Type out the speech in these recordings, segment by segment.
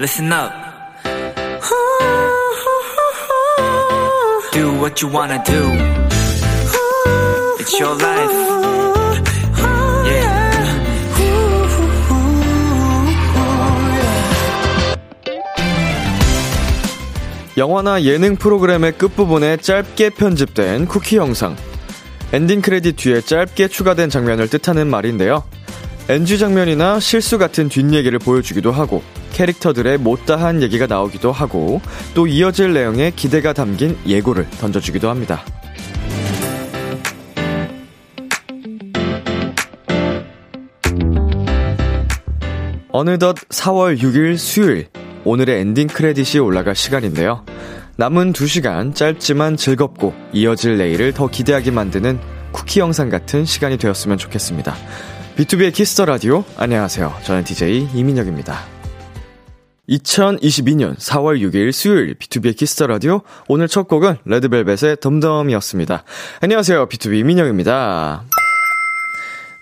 listen up. Do what you wanna do. It's your life. Yeah. 영화나 예능 프로그램의 끝부분에 짧게 편집된 쿠키 영상. 엔딩 크레딧 뒤에 짧게 추가된 장면을 뜻하는 말인데요. NG 장면이나 실수 같은 뒷얘기를 보여주기도 하고, 캐릭터들의 못다한 얘기가 나오기도 하고, 또 이어질 내용에 기대가 담긴 예고를 던져주기도 합니다. 어느덧 4월 6일 수요일, 오늘의 엔딩 크레딧이 올라갈 시간인데요. 남은 2시간 짧지만 즐겁고 이어질 내일을 더 기대하게 만드는 쿠키 영상 같은 시간이 되었으면 좋겠습니다. B2B의 키스터 라디오, 안녕하세요. 저는 DJ 이민혁입니다. 2022년 4월 6일 수요일 B2B의 키스터 라디오 오늘 첫 곡은 레드벨벳의 Dumb Dumb이었습니다. 안녕하세요. BTOB 이민혁입니다.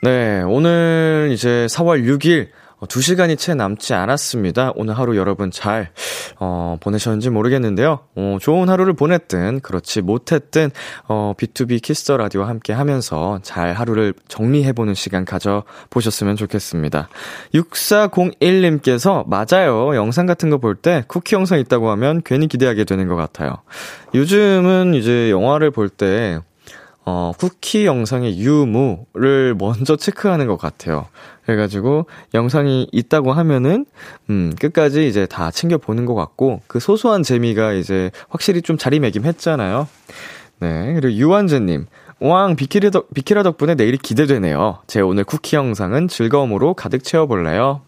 네, 오늘 이제 4월 6일 어, 2시간이 채 남지 않았습니다. 오늘 하루 여러분 잘, 어, 보내셨는지 모르겠는데요. 어, 좋은 하루를 보냈든, 그렇지 못했든, 어, B2B 키스터 라디오와 함께 하면서 잘 하루를 정리해보는 시간 가져보셨으면 좋겠습니다. 6401님께서, 맞아요. 영상 같은 거 볼 때 쿠키 영상 있다고 하면 괜히 기대하게 되는 것 같아요. 요즘은 이제 영화를 볼때 어, 쿠키 영상의 유무를 먼저 체크하는 것 같아요. 그래가지고 영상이 있다고 하면은 음 끝까지 이제 다 챙겨 보는 것 같고 그 소소한 재미가 이제 확실히 좀 자리매김했잖아요. 네 그리고 유한재님 왕 비키라, 덕, 비키라 덕분에 내일이 기대되네요. 제 오늘 쿠키 영상은 즐거움으로 가득 채워볼래요.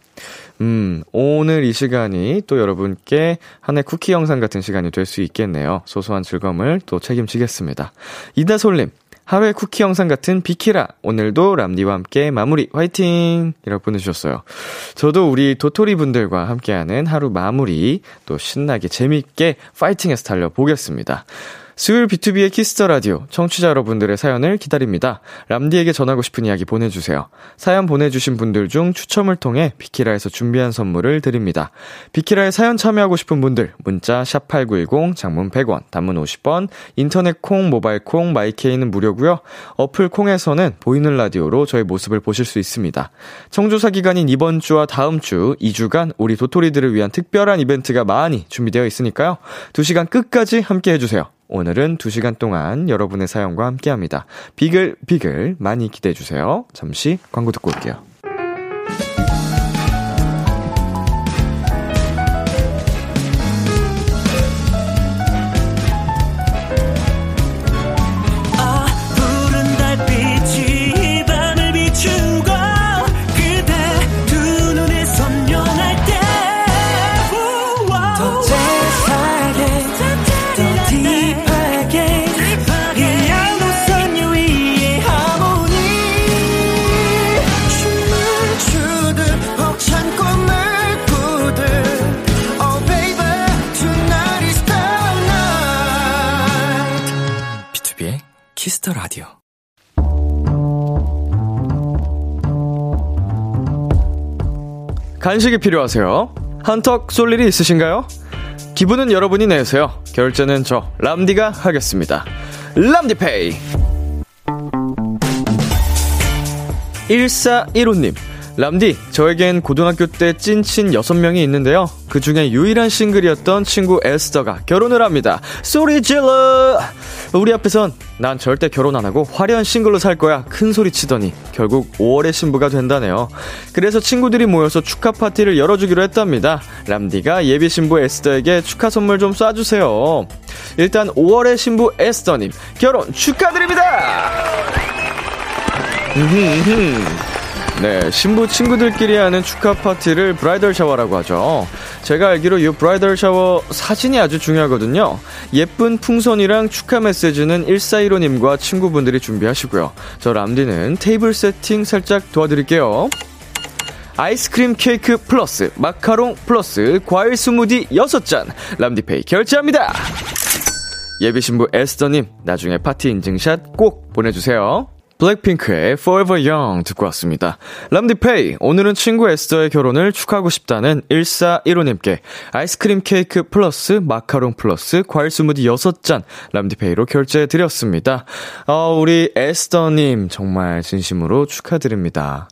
음, 오늘 이 시간이 또 여러분께 한해 쿠키 영상 같은 시간이 될 수 있겠네요. 소소한 즐거움을 또 책임지겠습니다. 이다솔님, 하루의 쿠키 영상 같은 비키라. 오늘도 람디와 함께 마무리 화이팅! 이라고 보내주셨어요. 저도 우리 도토리 분들과 함께하는 하루 마무리 또 신나게 재밌게 파이팅해서 달려보겠습니다. 수요일 B2B의 키스터 라디오 청취자 여러분들의 사연을 기다립니다. 람디에게 전하고 싶은 이야기 보내주세요. 사연 보내주신 분들 중 추첨을 통해 비키라에서 준비한 선물을 드립니다. 비키라에 사연 참여하고 싶은 분들 문자 샵 #8910 장문 100원, 단문 50원, 인터넷 콩, 모바일 콩, My K는 무료고요. 어플 콩에서는 보이는 라디오로 저의 모습을 보실 수 있습니다. 청조사 기간인 이번 주와 다음 주 2주간 우리 도토리들을 위한 특별한 이벤트가 많이 준비되어 있으니까요. 2시간 끝까지 함께 해주세요. 오늘은 2시간 동안 여러분의 사연과 함께 합니다. 비글, 비글 많이 기대해 주세요. 잠시 광고 듣고 올게요. 간식이 필요하세요? 한턱 쏠 일이 있으신가요? 기분은 여러분이 내세요. 결제는 저 람디가 하겠습니다. 람디페이. 1415님. 람디, 저에겐 고등학교 때 찐친 6명이 있는데요. 그 중에 유일한 싱글이었던 친구 에스더가 결혼을 합니다. 소리 질러! 우리 앞에선 난 절대 결혼 안 하고 화려한 싱글로 살 거야. 큰 소리 치더니 결국 5월의 신부가 된다네요. 그래서 친구들이 모여서 축하 파티를 열어주기로 했답니다. 람디가 예비 신부 에스더에게 축하 선물 좀 쏴주세요. 일단 5월의 신부 에스더님 결혼 축하드립니다! 네, 신부 친구들끼리 하는 축하 파티를 브라이덜 샤워라고 하죠. 제가 알기로 이 브라이덜 샤워 사진이 아주 중요하거든요. 예쁜 풍선이랑 축하 메시지는 1415님과 친구분들이 준비하시고요. 저 람디는 테이블 세팅 살짝 도와드릴게요. 아이스크림 케이크 플러스 마카롱 플러스 과일 스무디 6잔 람디페이 결제합니다. 예비 신부 에스더님 나중에 파티 인증샷 꼭 보내주세요. 블랙핑크의 Forever Young 듣고 왔습니다. 람디페이, 오늘은 친구 에스더의 결혼을 축하하고 싶다는 1415님께 아이스크림 케이크 플러스 마카롱 플러스 과일 스무디 6잔 람디페이로 결제해드렸습니다. 어, 우리 에스더님 정말 진심으로 축하드립니다.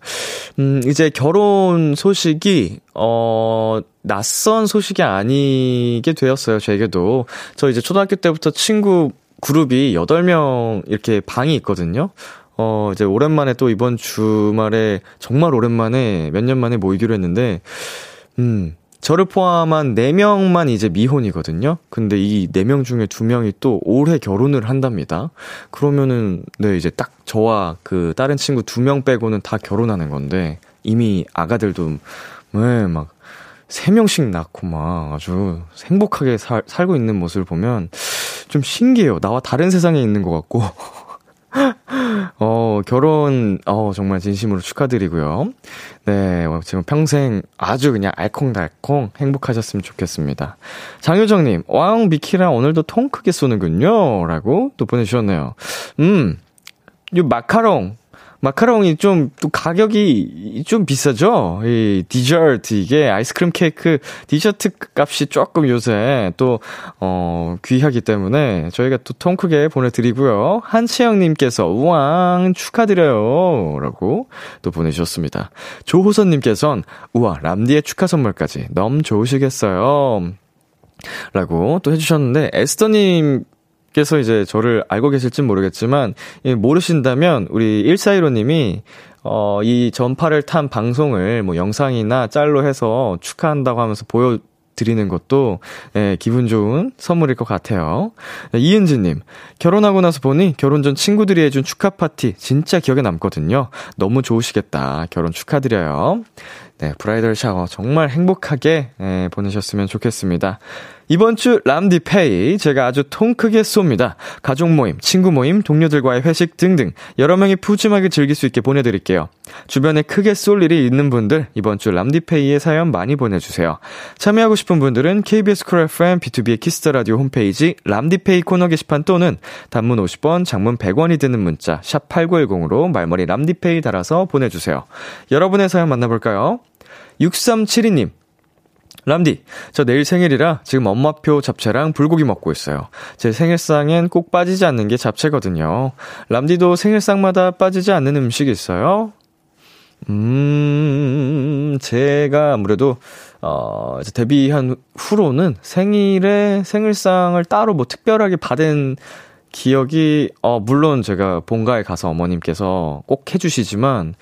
음, 이제 결혼 소식이, 어, 낯선 소식이 아니게 되었어요, 저에게도. 저 이제 초등학교 때부터 친구 그룹이 8명 이렇게 방이 있거든요. 어, 이제 오랜만에 또 이번 주말에 정말 오랜만에 몇 년 만에 모이기로 했는데, 음, 저를 포함한 4명만 이제 미혼이거든요. 근데 이 4명 중에 2명이 또 올해 결혼을 한답니다. 그러면은, 네, 이제 딱 저와 그 다른 친구 2명 빼고는 다 결혼하는 건데, 이미 아가들도, 네, 막, 3명씩 낳고 막 아주 행복하게 살, 살고 있는 모습을 보면 좀 신기해요. 나와 다른 세상에 있는 것 같고. 어, 결혼, 어, 정말 진심으로 축하드리고요. 네, 지금 평생 아주 그냥 알콩달콩 행복하셨으면 좋겠습니다. 장효정님, 왕 미키랑 오늘도 통 크게 쏘는군요. 라고 또 보내주셨네요. 음, 이 마카롱, 마카롱이 좀, 또 가격이 좀 비싸죠? 이 디저트, 이게 아이스크림 케이크 디저트 값이 조금 요새 또, 어, 귀하기 때문에 저희가 또 통 크게 보내드리고요. 한채영님께서, 우왕, 축하드려요. 라고 또 보내주셨습니다. 조호선님께선, 우와, 람디의 축하 선물까지 너무 좋으시겠어요. 라고 또 해주셨는데, 에스더님, 께서 이제 저를 알고 계실진 모르겠지만, 모르신다면, 우리 1415님이, 어, 이 전파를 탄 방송을 뭐 영상이나 짤로 해서 축하한다고 하면서 보여, 드리는 것도 예, 기분 좋은 선물일 것 같아요. 네, 이은지님, 결혼하고 나서 보니 결혼 전 친구들이 해준 축하 파티 진짜 기억에 남거든요. 너무 좋으시겠다. 결혼 축하드려요. 네, 브라이덜 샤워 정말 행복하게 예, 보내셨으면 좋겠습니다. 이번 주 람디페이 제가 아주 통 크게 쏩니다. 가족 모임, 친구 모임, 동료들과의 회식 등등 여러 명이 푸짐하게 즐길 수 있게 보내드릴게요. 주변에 크게 쏠 일이 있는 분들 이번 주 람디페이에 사연 많이 보내주세요. 참여하고 싶은 분들은 KBS 쿨 FM 비투비의 키스 더 라디오 홈페이지 람디페이 코너 게시판 또는 단문 50원, 장문 100원이 드는 문자 샵 #8910으로 말머리 람디페이 달아서 보내주세요. 여러분의 사연 만나볼까요? 6372님. 람디, 저 내일 생일이라 지금 엄마표 잡채랑 불고기 먹고 있어요. 제 생일상엔 꼭 빠지지 않는 게 잡채거든요. 람디도 생일상마다 빠지지 않는 음식 있어요? 음, 제가 아무래도, 어, 이제 데뷔한 후로는 생일에 생일상을 따로 뭐 특별하게 받은 기억이, 어, 물론 제가 본가에 가서 어머님께서 꼭 해주시지만,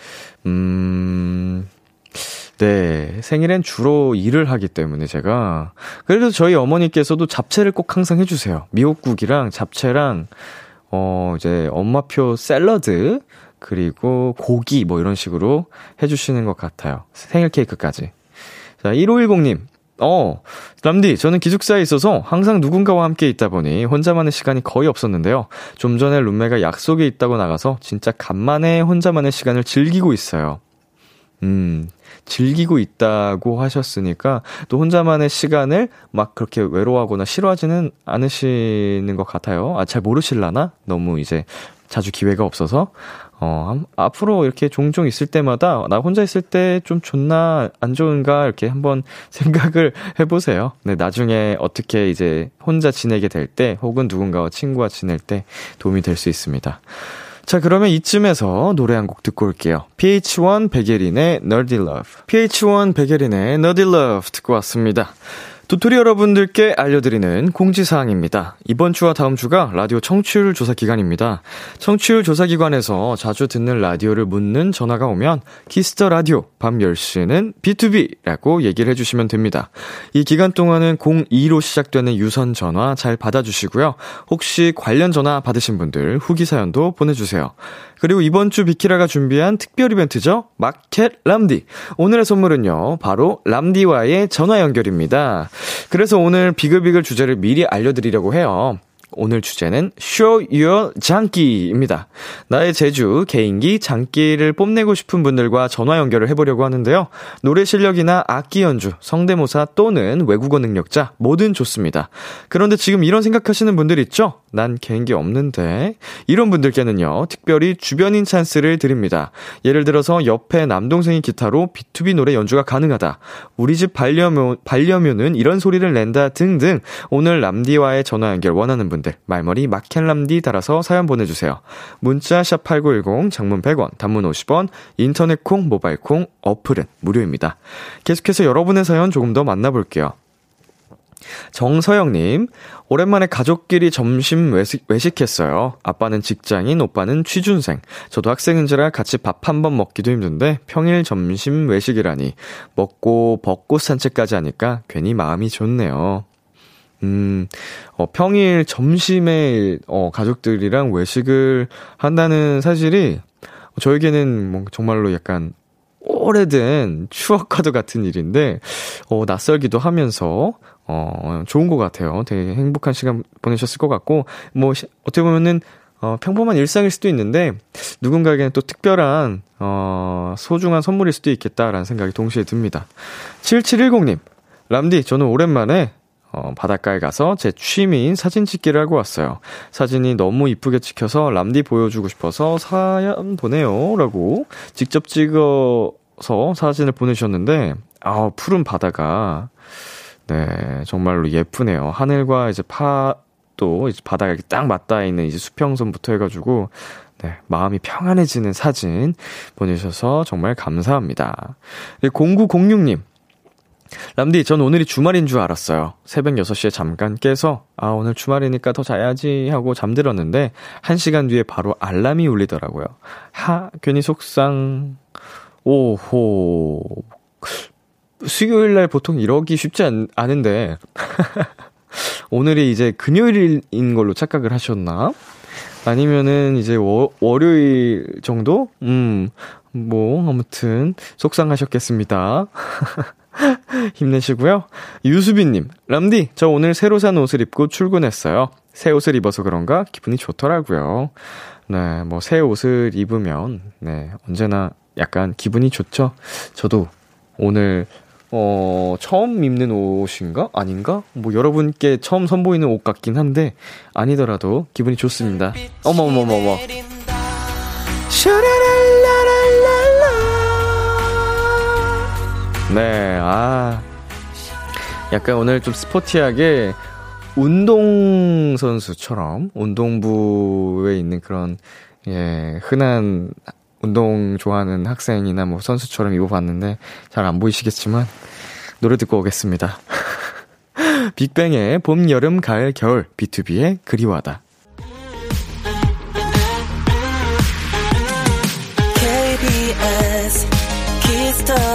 음, 네, 생일엔 주로 일을 하기 때문에 제가 그래도 저희 어머니께서도 잡채를 꼭 항상 해주세요. 미역국이랑 잡채랑 어 이제 엄마표 샐러드 그리고 고기 뭐 이런 식으로 해주시는 것 같아요. 생일 케이크까지. 자, 1510님. 어, 람디, 저는 기숙사에 있어서 항상 누군가와 함께 있다 보니 혼자만의 시간이 거의 없었는데요. 좀 전에 룸메가 약속에 있다고 나가서 진짜 간만에 혼자만의 시간을 즐기고 있어요. 음, 즐기고 있다고 하셨으니까 또 혼자만의 시간을 막 그렇게 외로워하거나 싫어하지는 않으시는 것 같아요. 아, 잘 모르실라나? 너무 이제 자주 기회가 없어서. 어, 앞으로 이렇게 종종 있을 때마다 나 혼자 있을 때 좀 좋나 안 좋은가 이렇게 한번 생각을 해보세요. 네, 나중에 어떻게 이제 혼자 지내게 될 때 혹은 누군가와 친구와 지낼 때 도움이 될 수 있습니다. 자, 그러면 이쯤에서 노래 한 곡 듣고 올게요. PH1 백예린의 Nerdy Love. PH1 백예린의 Nerdy Love 듣고 왔습니다. 도토리 여러분들께 알려드리는 공지사항입니다. 이번 주와 다음 주가 라디오 청취율 조사 기간입니다. 청취율 조사 기관에서 자주 듣는 라디오를 묻는 전화가 오면 키스 더 라디오 밤 10시는 비투비라고 얘기를 해주시면 됩니다. 이 기간 동안은 02로 시작되는 유선 전화 잘 받아주시고요. 혹시 관련 전화 받으신 분들 후기 사연도 보내주세요. 그리고 이번 주 비키라가 준비한 특별 이벤트죠. 마켓 람디. 오늘의 선물은요. 바로 람디와의 전화 연결입니다. 그래서 오늘 비글비글 주제를 미리 알려드리려고 해요. 오늘 주제는 Show Your 장기입니다. 나의 제주, 개인기, 장기를 뽐내고 싶은 분들과 전화 연결을 해보려고 하는데요. 노래 실력이나 악기 연주, 성대모사 또는 외국어 능력자 뭐든 좋습니다. 그런데 지금 이런 생각하시는 분들 있죠? 난 개인기 없는데. 이런 분들께는요, 특별히 주변인 찬스를 드립니다. 예를 들어서 옆에 남동생이 기타로 B2B 노래 연주가 가능하다. 우리 집 반려묘, 반려묘는 이런 소리를 낸다 등등. 오늘 람디와의 전화 연결 원하는 분 들, 말머리 마켈람디 달아서 사연 보내주세요. 문자 샵 8910, 장문 100원, 단문 50원, 인터넷 콩, 모바일 콩, 어플은 무료입니다. 계속해서 여러분의 사연 조금 더 만나볼게요. 정서영님, 오랜만에 가족끼리 점심 외식, 외식했어요. 아빠는 직장인, 오빠는 취준생. 저도 학생인지라 같이 밥 한 번 먹기도 힘든데 평일 점심 외식이라니. 먹고 벚꽃 산책까지 하니까 괜히 마음이 좋네요. 음, 어, 평일 점심에, 어, 가족들이랑 외식을 한다는 사실이 저에게는 뭐 정말로 약간 오래된 추억과도 같은 일인데, 어, 낯설기도 하면서, 어, 좋은 것 같아요. 되게 행복한 시간 보내셨을 것 같고, 뭐, 어떻게 보면은, 어, 평범한 일상일 수도 있는데, 누군가에게는 또 특별한, 어, 소중한 선물일 수도 있겠다라는 생각이 동시에 듭니다. 7710님, 람디, 저는 오랜만에 어, 바닷가에 가서 제 취미인 사진 찍기를 하고 왔어요. 사진이 너무 이쁘게 찍혀서 람디 보여주고 싶어서 사연 보내요. 라고 직접 찍어서 사진을 보내주셨는데, 아 푸른 바다가, 네, 정말로 예쁘네요. 하늘과 이제 파도 이제 바다가 딱 맞닿아 있는 이제 수평선부터 해가지고, 네, 마음이 평안해지는 사진 보내주셔서 정말 감사합니다. 0906님, 람디, 전 오늘이 주말인 줄 알았어요. 새벽 6시에 잠깐 깨서, 아, 오늘 주말이니까 더 자야지 하고 잠들었는데, 1시간 뒤에 바로 알람이 울리더라고요. 하, 괜히 속상. 오호. 수요일 날 보통 이러기 쉽지 않, 않은데, 오늘이 이제 금요일인 걸로 착각을 하셨나? 아니면은 이제 워, 월요일 정도? 음, 뭐, 아무튼, 속상하셨겠습니다. 힘내시고요. 유수빈님, 람디, 저 오늘 새로 산 옷을 입고 출근했어요. 새 옷을 입어서 그런가 기분이 좋더라고요. 네, 뭐 새 옷을 입으면 네 언제나 약간 기분이 좋죠. 저도 오늘 어 처음 입는 옷인가 아닌가 뭐 여러분께 처음 선보이는 옷 같긴 한데 아니더라도 기분이 좋습니다. 어머 어머 어머 어머. 네, 아. 약간 오늘 좀 스포티하게 운동선수처럼 운동부에 있는 그런, 예, 흔한 운동 좋아하는 학생이나 뭐 선수처럼 입어봤는데 잘 안 보이시겠지만 노래 듣고 오겠습니다. 빅뱅의 봄, 여름, 가을, 겨울, B2B의 그리워하다.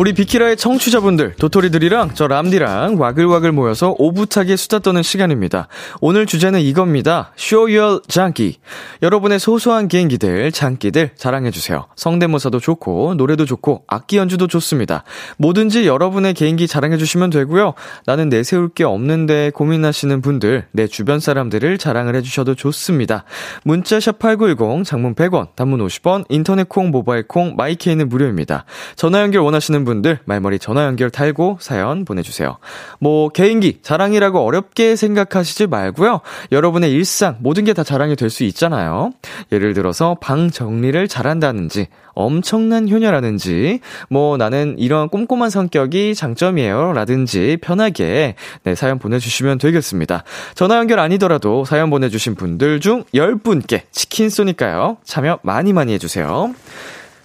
우리 비키라의 청취자분들, 도토리들이랑 저 람디랑 와글와글 모여서 오붓하게 수다 떠는 시간입니다. 오늘 주제는 이겁니다. Show your 장기. 여러분의 소소한 개인기들, 장기들 자랑해주세요. 성대모사도 좋고, 노래도 좋고, 악기 연주도 좋습니다. 뭐든지 여러분의 개인기 자랑해주시면 되고요. 나는 내세울 게 없는데 고민하시는 분들, 내 주변 사람들을 자랑을 해주셔도 좋습니다. 문자 샵 8910, 장문 100원, 단문 50원, 인터넷 콩, 모바일 콩, 마이케이는 무료입니다. 전화 연결 원하시는 분들 말머리 전화 연결 달고 사연 보내주세요. 뭐 개인기 자랑이라고 어렵게 생각하시지 말고요. 여러분의 일상 모든 게 다 자랑이 될 수 있잖아요. 예를 들어서 방 정리를 잘한다든지 엄청난 효녀라든지 뭐 나는 이런 꼼꼼한 성격이 장점이에요 라든지 편하게 네 사연 보내주시면 되겠습니다. 전화 연결 아니더라도 사연 보내주신 분들 중 10분께 치킨 쏘니까요. 참여 많이 많이 해주세요.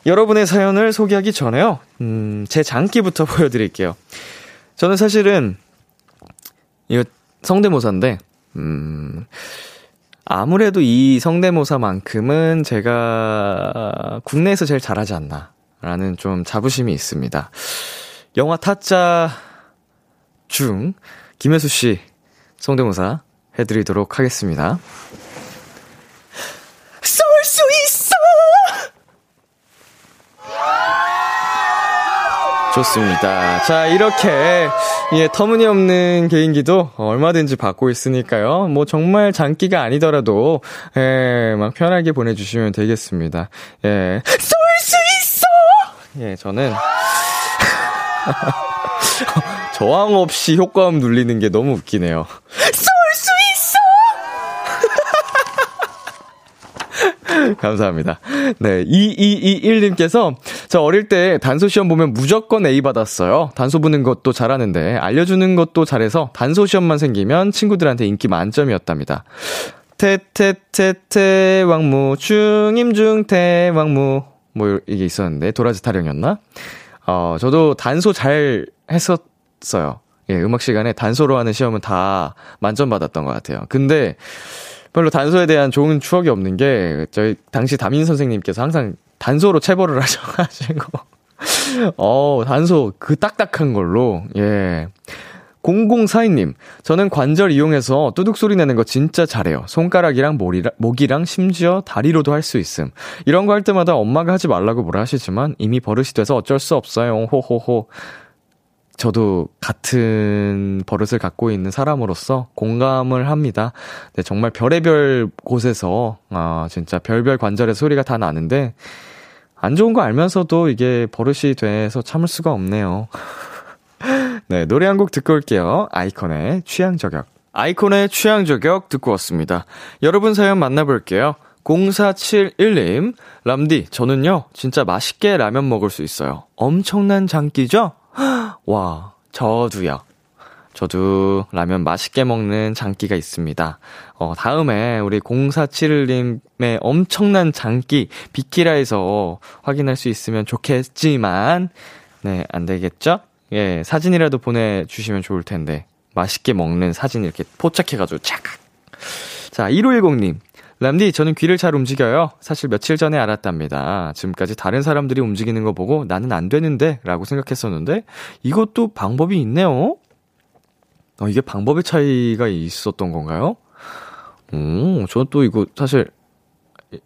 여러분의 사연을 소개하기 전에요. 음, 제 장기부터 보여드릴게요. 저는 사실은 이거 성대모사인데, 음, 아무래도 이 성대모사만큼은 제가 국내에서 제일 잘하지 않나. 라는 좀 자부심이 있습니다. 영화 타짜 중 김혜수 씨 성대모사 해드리도록 하겠습니다. 쏠 수 있어! 좋습니다. 자, 이렇게, 예, 터무니없는 개인기도 얼마든지 받고 있으니까요. 뭐, 정말 장기가 아니더라도, 예, 막 편하게 보내주시면 되겠습니다. 예, 쏠 수 있어! 예, 저는, 저항 없이 효과음 눌리는 게 너무 웃기네요. 감사합니다. 네, 2221님께서 저 어릴 때 단소 시험 보면 무조건 A 받았어요. 단소 보는 것도 잘하는데 알려주는 것도 잘해서 단소 시험만 생기면 친구들한테 인기 만점이었답니다. 태태태태 왕무 중임중 태 왕무 뭐 이게 있었는데 도라지 타령이었나? 어 저도 단소 잘 했었어요. 예, 음악 시간에 단소로 하는 시험은 다 만점 받았던 것 같아요. 근데 별로 단소에 대한 좋은 추억이 없는 게 저희 당시 담임 선생님께서 항상 단소로 체벌을 하셔가지고 어 단소 그 딱딱한 걸로 예 0042님, 저는 관절 이용해서 뚜둑 소리 내는 거 진짜 잘해요. 손가락이랑 목이랑, 목이랑 심지어 다리로도 할 수 있음. 이런 거 할 때마다 엄마가 하지 말라고 뭐라 하시지만 이미 버릇이 돼서 어쩔 수 없어요. 호호호. 저도 같은 버릇을 갖고 있는 사람으로서 공감을 합니다. 네, 정말 별의별 곳에서, 아, 진짜 별별 관절의 소리가 다 나는데, 안 좋은 거 알면서도 이게 버릇이 돼서 참을 수가 없네요. 네, 노래 한 곡 듣고 올게요. 아이콘의 취향 저격. 아이콘의 취향 저격 듣고 왔습니다. 여러분 사연 만나볼게요. 0471님, 람디, 저는요, 진짜 맛있게 라면 먹을 수 있어요. 엄청난 장기죠? 와, 저도요. 저도 라면 맛있게 먹는 장기가 있습니다. 어, 다음에 우리 0471님의 엄청난 장기 비키라에서 확인할 수 있으면 좋겠지만, 네, 안 되겠죠? 예, 사진이라도 보내주시면 좋을 텐데. 맛있게 먹는 사진 이렇게 포착해가지고 착! 자, 1510님. 람디, 저는 귀를 잘 움직여요. 사실 며칠 전에 알았답니다. 지금까지 다른 사람들이 움직이는 거 보고 나는 안 되는데? 라고 생각했었는데, 이것도 방법이 있네요? 어, 이게 방법의 차이가 있었던 건가요? 오, 저도 이거 사실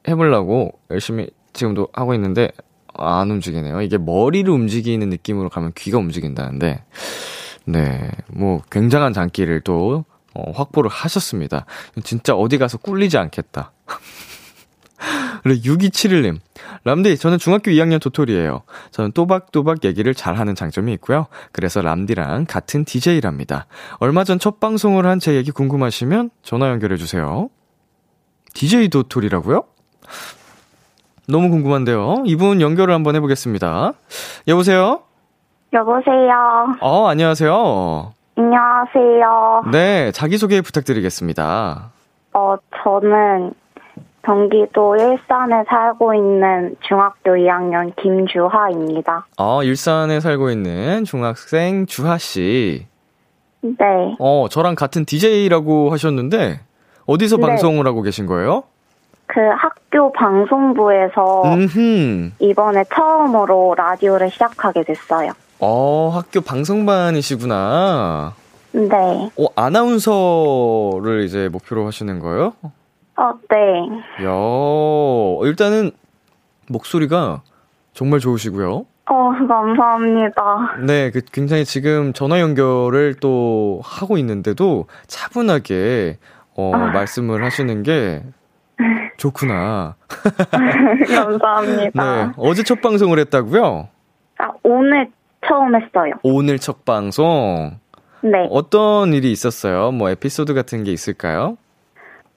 해보려고 열심히 지금도 하고 있는데, 안 움직이네요. 이게 머리를 움직이는 느낌으로 가면 귀가 움직인다는데, 네, 뭐, 굉장한 장기를 또 어, 확보를 하셨습니다. 진짜 어디 가서 꿀리지 않겠다. 그리고 6271님. 람디, 저는 중학교 2학년 도토리예요. 저는 또박또박 얘기를 잘하는 장점이 있고요. 그래서 람디랑 같은 DJ랍니다. 얼마 전 첫 방송을 한 제 얘기 궁금하시면 전화 연결해주세요. DJ 도토리라고요? 너무 궁금한데요. 이분 연결을 한번 해보겠습니다. 여보세요? 여보세요. 어, 안녕하세요. 안녕하세요. 네, 자기소개 부탁드리겠습니다. 어, 저는 경기도 일산에 살고 있는 중학교 2학년 김주하입니다. 어, 일산에 살고 있는 중학생 주하 씨. 네. 어, 저랑 같은 DJ라고 하셨는데, 어디서 네. 방송을 하고 계신 거예요? 그 학교 방송부에서 음흠. 이번에 처음으로 라디오를 시작하게 됐어요. 어, 학교 방송반이시구나. 네. 어, 아나운서를 이제 목표로 하시는 거예요? 어, 네. 야, 일단은 목소리가 정말 좋으시고요. 어, 감사합니다. 네, 그 굉장히 지금 전화 연결을 또 하고 있는데도 차분하게 어, 아. 말씀을 하시는 게 좋구나. 감사합니다. 네, 어제 첫 방송을 했다고요? 아, 오늘 처음 했어요. 오늘 첫 방송. 네. 어떤 일이 있었어요? 뭐 에피소드 같은 게 있을까요?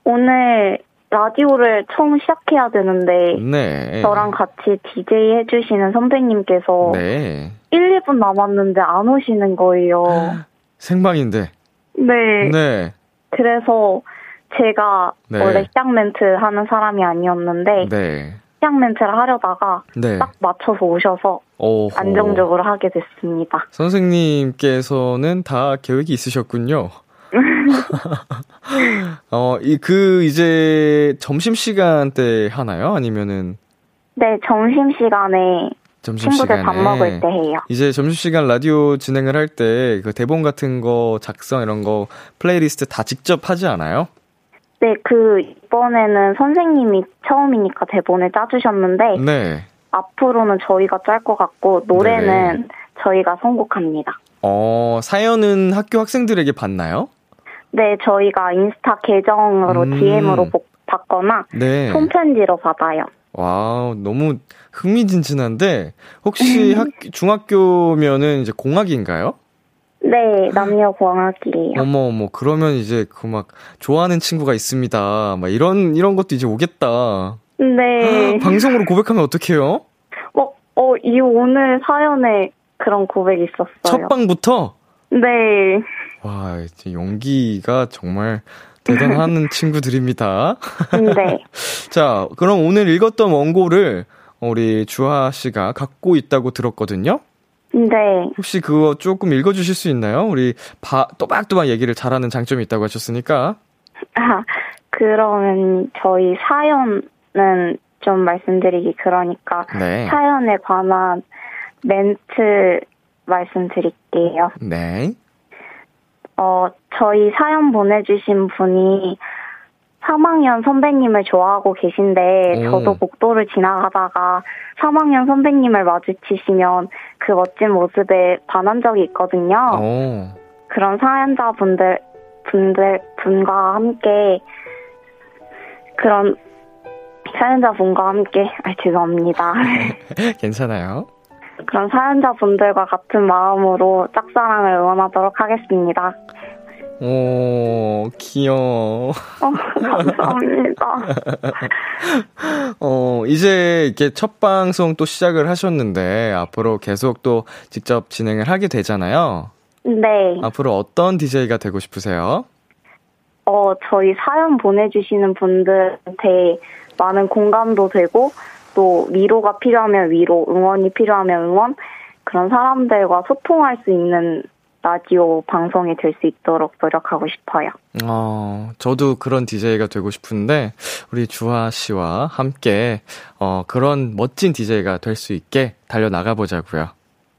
오늘 라디오를 처음 시작해야 되는데 네. 저랑 같이 DJ 해주시는 선배님께서 네. 1, 2분 남았는데 안 오시는 거예요. 생방인데. 네. 네. 그래서 제가 네. 원래 시작 멘트 하는 사람이 아니었는데 네. 시작 멘트를 하려다가 네. 딱 맞춰서 오셔서 오호. 안정적으로 하게 됐습니다. 선생님께서는 다 계획이 있으셨군요. 어, 이, 그, 이제, 점심시간 때 하나요? 아니면은? 네, 점심시간에 친구들 밥 먹을 때 해요. 이제 점심시간 라디오 진행을 할 때 그 대본 같은 거 작성 이런 거 플레이리스트 다 직접 하지 않아요? 네, 그 이번에는 선생님이 처음이니까 대본을 짜주셨는데 네. 앞으로는 저희가 짤 것 같고 노래는 네. 저희가 선곡합니다. 어, 사연은 학교 학생들에게 받나요? 네, 저희가 인스타 계정으로 음. DM으로 받거나 네. 손편지로 받아요. 와우, 너무 흥미진진한데 혹시 학, 중학교면은 이제 공학인가요? 네, 남녀 공학이에요. 어머 어머, 그러면 이제 그 막 좋아하는 친구가 있습니다. 막 이런 이런 것도 이제 오겠다. 네. 방송으로 고백하면 어떡해요? 어, 어, 이 오늘 사연에 그런 고백이 있었어요. 첫 방부터? 네. 와, 용기가 정말 대단한 친구들입니다. 네. 자, 그럼 오늘 읽었던 원고를 우리 주하 씨가 갖고 있다고 들었거든요. 네. 혹시 그거 조금 읽어주실 수 있나요? 우리 바, 또박또박 얘기를 잘하는 장점이 있다고 하셨으니까. 아, 그러면 저희 사연은 좀 말씀드리기 그러니까 네. 사연에 관한 멘트 말씀드릴게요. 네. 어, 저희 사연 보내주신 분이 3학년 선배님을 좋아하고 계신데, 오. 저도 복도를 지나가다가 3학년 선배님을 마주치시면 그 멋진 모습에 반한 적이 있거든요. 오. 그런 사연자분들, 분들, 분과 함께, 그런 사연자분과 함께, 아, 죄송합니다. 괜찮아요. 그런 사연자분들과 같은 마음으로 짝사랑을 응원하도록 하겠습니다. 오, 귀여워. 어, 감사합니다. 어, 이제 이렇게 첫 방송 또 시작을 하셨는데, 앞으로 계속 또 직접 진행을 하게 되잖아요. 네. 앞으로 어떤 DJ가 되고 싶으세요? 어, 저희 사연 보내주시는 분들한테 많은 공감도 되고, 또 위로가 필요하면 위로, 응원이 필요하면 응원, 그런 사람들과 소통할 수 있는 라디오 방송이 될 수 있도록 노력하고 싶어요. 어, 저도 그런 DJ가 되고 싶은데, 우리 주하 씨와 함께, 어, 그런 멋진 DJ가 될 수 있게 달려나가 보자고요.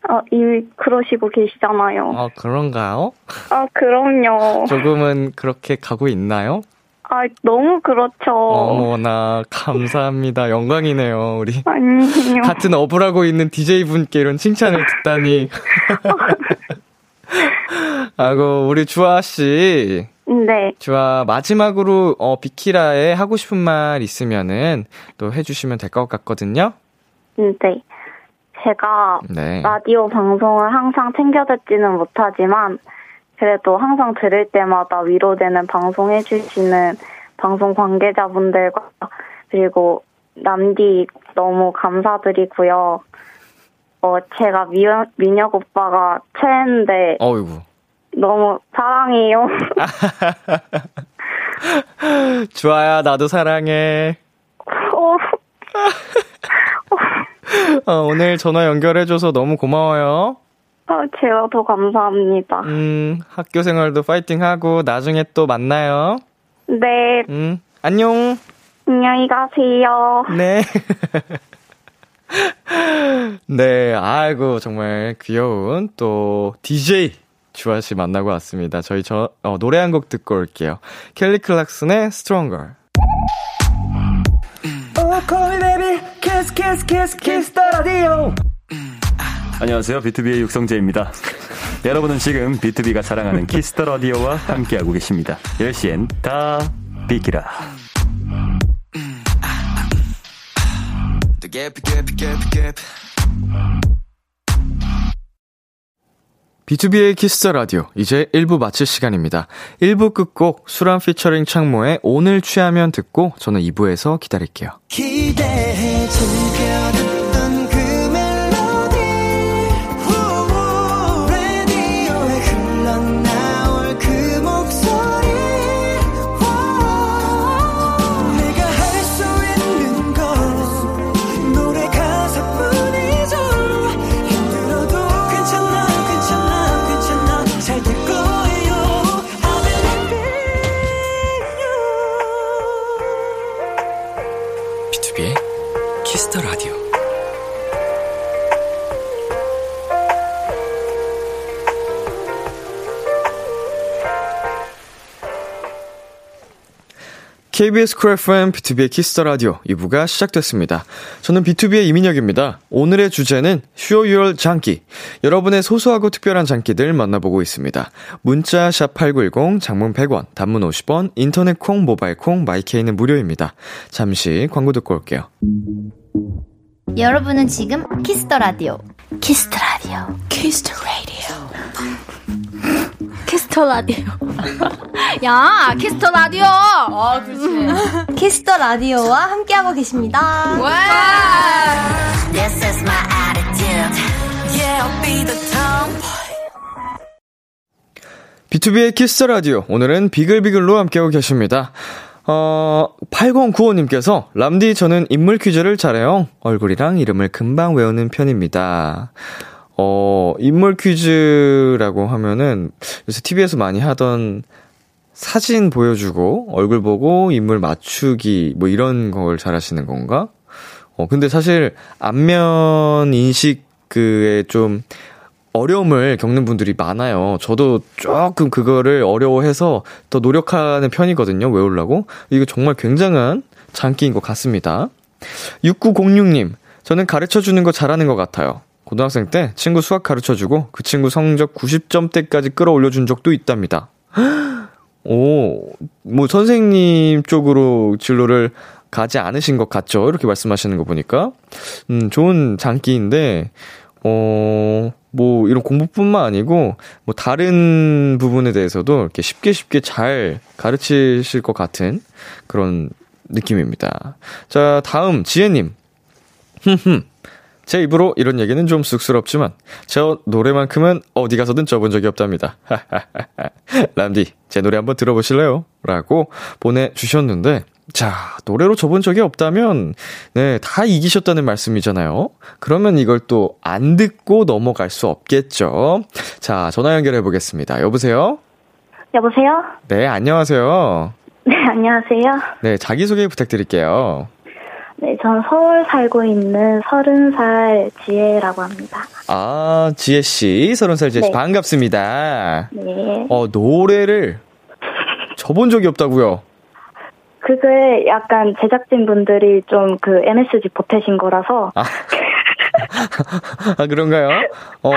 아, 이미 그러시고 계시잖아요. 아, 그런가요? 아, 그럼요. 조금은 그렇게 가고 있나요? 아, 너무 그렇죠. 어머나, 감사합니다. 영광이네요, 우리. 아니요. 같은 어부라고 있는 DJ분께 이런 칭찬을 듣다니. 아이고, 우리 주아 씨. 네. 주아, 마지막으로, 어, 비키라에 하고 싶은 말 있으면은 또 해주시면 될 것 같거든요? 네. 제가 네. 라디오 방송을 항상 챙겨 듣지는 못하지만, 그래도 항상 들을 때마다 위로되는 방송 해주시는 방송 관계자분들과, 그리고 남디 너무 감사드리고요. 어, 제가 미연, 민혁 오빠가 최애인데. 어이구. 너무 사랑해요. 좋아요, 나도 사랑해. 어. 어, 오늘 전화 연결해줘서 너무 고마워요. 어, 제가 더 감사합니다. 음, 학교 생활도 파이팅하고 나중에 또 만나요. 네. 음, 안녕. 안녕히 가세요. 네. 네, 아이고, 정말 귀여운 또 DJ 주아 씨 만나고 왔습니다. 저희 저, 어, 노래 한 곡 듣고 올게요. 켈리 클락슨의 Stronger. 안녕하세요. 비투비의 육성재입니다. 여러분은 지금 비투비가 자랑하는 키스 더 라디오와 함께하고 계십니다. 10시엔 다 비키라. Gap, gap, gap, gap. 비투비의 키스 더 라디오 이제 1부 마칠 시간입니다. 1부 끝곡 수란 피처링 창모의 오늘 취하면 듣고 저는 2부에서 기다릴게요. 기대해 키스 KBS 쿨 FM 비투비의 키스 더 라디오 2부가 시작됐습니다. 저는 비투비의 이민혁입니다. 오늘의 주제는 Show Your 장기. 여러분의 소소하고 특별한 장기들 만나보고 있습니다. 문자 샵8910 장문 100원, 단문 50원, 인터넷 콩, 모바일 콩, 마이케이는 무료입니다. 잠시 광고 듣고 올게요. 여러분은 지금 키스 더 라디오. 키스 더 라디오. 키스 더 라디오. 키스 더 라디오. 야, 키스 더 라디오. 어, 그렇지. 키스 더 라디오와 함께하고 계십니다. 와! This is my attitude. Yeah, I'll be the tomboy. 비투비의 키스 더 라디오. 오늘은 비글비글로 함께하고 계십니다. 어, 8095님께서, 람디, 저는 인물 퀴즈를 잘해요. 얼굴이랑 이름을 금방 외우는 편입니다. 어, 인물 퀴즈라고 하면은, 요새 TV에서 많이 하던 사진 보여주고, 얼굴 보고 인물 맞추기, 뭐 이런 걸 잘하시는 건가? 어, 근데 사실, 안면 인식, 그에 좀, 어려움을 겪는 분들이 많아요. 저도 조금 그거를 어려워해서 더 노력하는 편이거든요. 외우려고. 이거 정말 굉장한 장기인 것 같습니다. 6906님, 저는 가르쳐 주는 거 잘하는 것 같아요. 고등학생 때 친구 수학 가르쳐 주고 그 친구 성적 90점대까지 끌어올려 준 적도 있답니다. 오, 뭐 선생님 쪽으로 진로를 가지 않으신 것 같죠? 이렇게 말씀하시는 거 보니까. 음, 좋은 장기인데, 어, 뭐 이런 공부뿐만 아니고 뭐 다른 부분에 대해서도 이렇게 쉽게 쉽게 잘 가르치실 것 같은 그런 느낌입니다. 자, 다음 지혜님. 흠흠. 제 입으로 이런 얘기는 좀 쑥스럽지만 저 노래만큼은 어디 가서든 쪄본 적이 없답니다. 람디, 제 노래 한번 들어보실래요? 라고 보내주셨는데 자, 노래로 져본 적이 없다면, 네, 다 이기셨다는 말씀이잖아요. 그러면 이걸 또 안 듣고 넘어갈 수 없겠죠. 자, 전화 연결해 보겠습니다. 여보세요? 여보세요? 네, 안녕하세요. 네, 안녕하세요. 네, 자기소개 부탁드릴게요. 네, 전 서울 살고 있는 서른 살 지혜라고 합니다. 아, 지혜 씨, 서른 살 지혜 씨, 네. 반갑습니다. 네. 어, 노래를 져본 적이 없다고요 그게 약간 제작진 분들이 좀 그 MSG 보태신 거라서. 아. 아, 그런가요? 어,